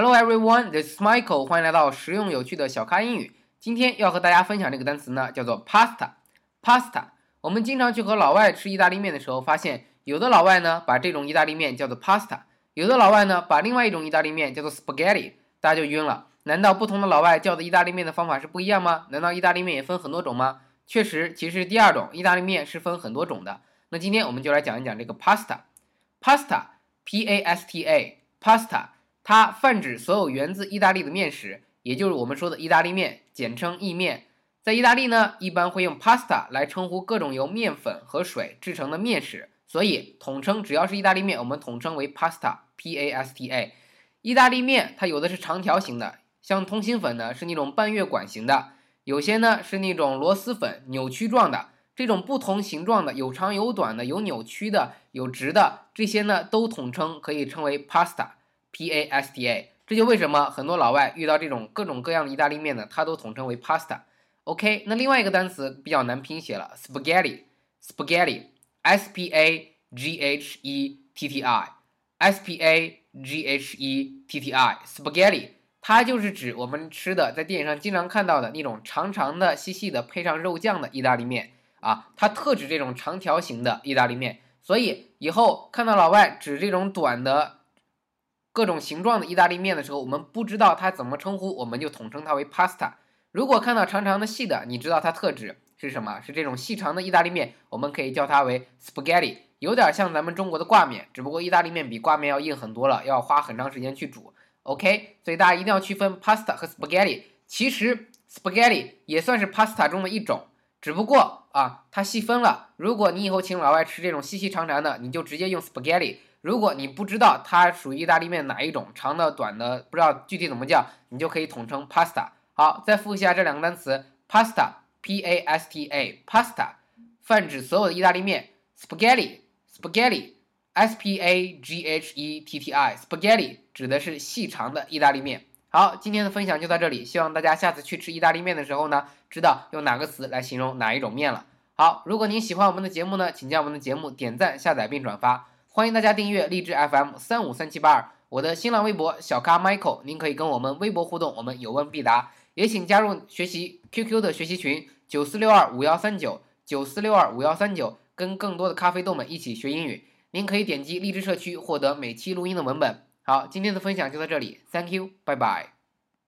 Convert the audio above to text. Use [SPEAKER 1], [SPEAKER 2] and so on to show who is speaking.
[SPEAKER 1] Hello everyone, this is Michael. 欢迎来到实用有趣的小咖英语。今天要和大家分享这个单词呢，叫做 pasta。pasta。我们经常去和老外吃意大利面的时候，发现有的老外呢把这种意大利面叫做 pasta，有的老外呢把另外一种意大利面叫做 spaghetti，大家就晕了。难道不同的老外叫的意大利面的方法是不一样吗？难道意大利面也分很多种吗？确实，其实第二种意大利面是分很多种的。那今天我们就来讲一讲这个 pasta。pasta，p-a-s-t-a，pasta。它泛指所有源自意大利的面食，也就是我们说的意大利面，简称意面。在意大利呢，一般会用 pasta 来称呼各种由面粉和水制成的面食，所以统称只要是意大利面，我们统称为 pasta，p-a-s-t-a。意大利面它有的是长条形的，像通心粉呢是那种半月管形的，有些呢是那种螺蛳粉扭曲状的。这种不同形状的，有长有短的，有扭曲的，有直的，这些呢都统称可以称为 pasta。P A S T A，这就为什么很多老外遇到这种各种各样的意大利面呢，它都统称为 pasta。OK，那另外一个单词比较难拼写了，spaghetti，spaghetti，S P A G H E T T I，S P A G H E T T I，spaghetti，它就是指我们吃的在电影上经常看到的那种长长的、细细的配上肉酱的意大利面啊，它特指这种长条形的意大利面。所以以后看到老外指这种短的。各种形状的意大利面的时候，我们不知道它怎么称呼，我们就统称它为 pasta。如果看到长长的细的，你知道它特指是什么？是这种细长的意大利面，我们可以叫它为 spaghetti，有点像咱们中国的挂面，只不过意大利面比挂面要硬很多了，要花很长时间去煮。OK，所以大家一定要区分 pasta 和 spaghetti。其实 spaghetti 也算是 pasta 中的一种，只不过啊，它细分了。如果你以后请老外吃这种细细长长的，你就直接用 spaghetti。如果你不知道它属于意大利面哪一种，长的、短的，不知道具体怎么叫，你就可以统称 pasta。好，再复习一下这两个单词：pasta，p-a-s-t-a，pasta，泛指所有的意大利面；spaghetti，spaghetti，s-p-a-g-h-e-t-t-i，spaghetti 指的是细长的意大利面。好，今天的分享就到这里，希望大家下次去吃意大利面的时候呢，知道用哪个词来形容哪一种面了。好，如果您喜欢我们的节目呢，请将我们的节目点赞、下载并转发。欢迎大家订阅荔枝 FM 三五三七八二，我的新浪微博小咖 Michael，您可以跟我们微博互动，我们有问必答。也请加入学习 QQ 的学习群九四六二五幺三九九四六二五幺三九，跟更多的咖啡豆们一起学英语。您可以点击荔枝社区获得每期录音的文本。好，今天的分享就到这里，Thank you，拜拜。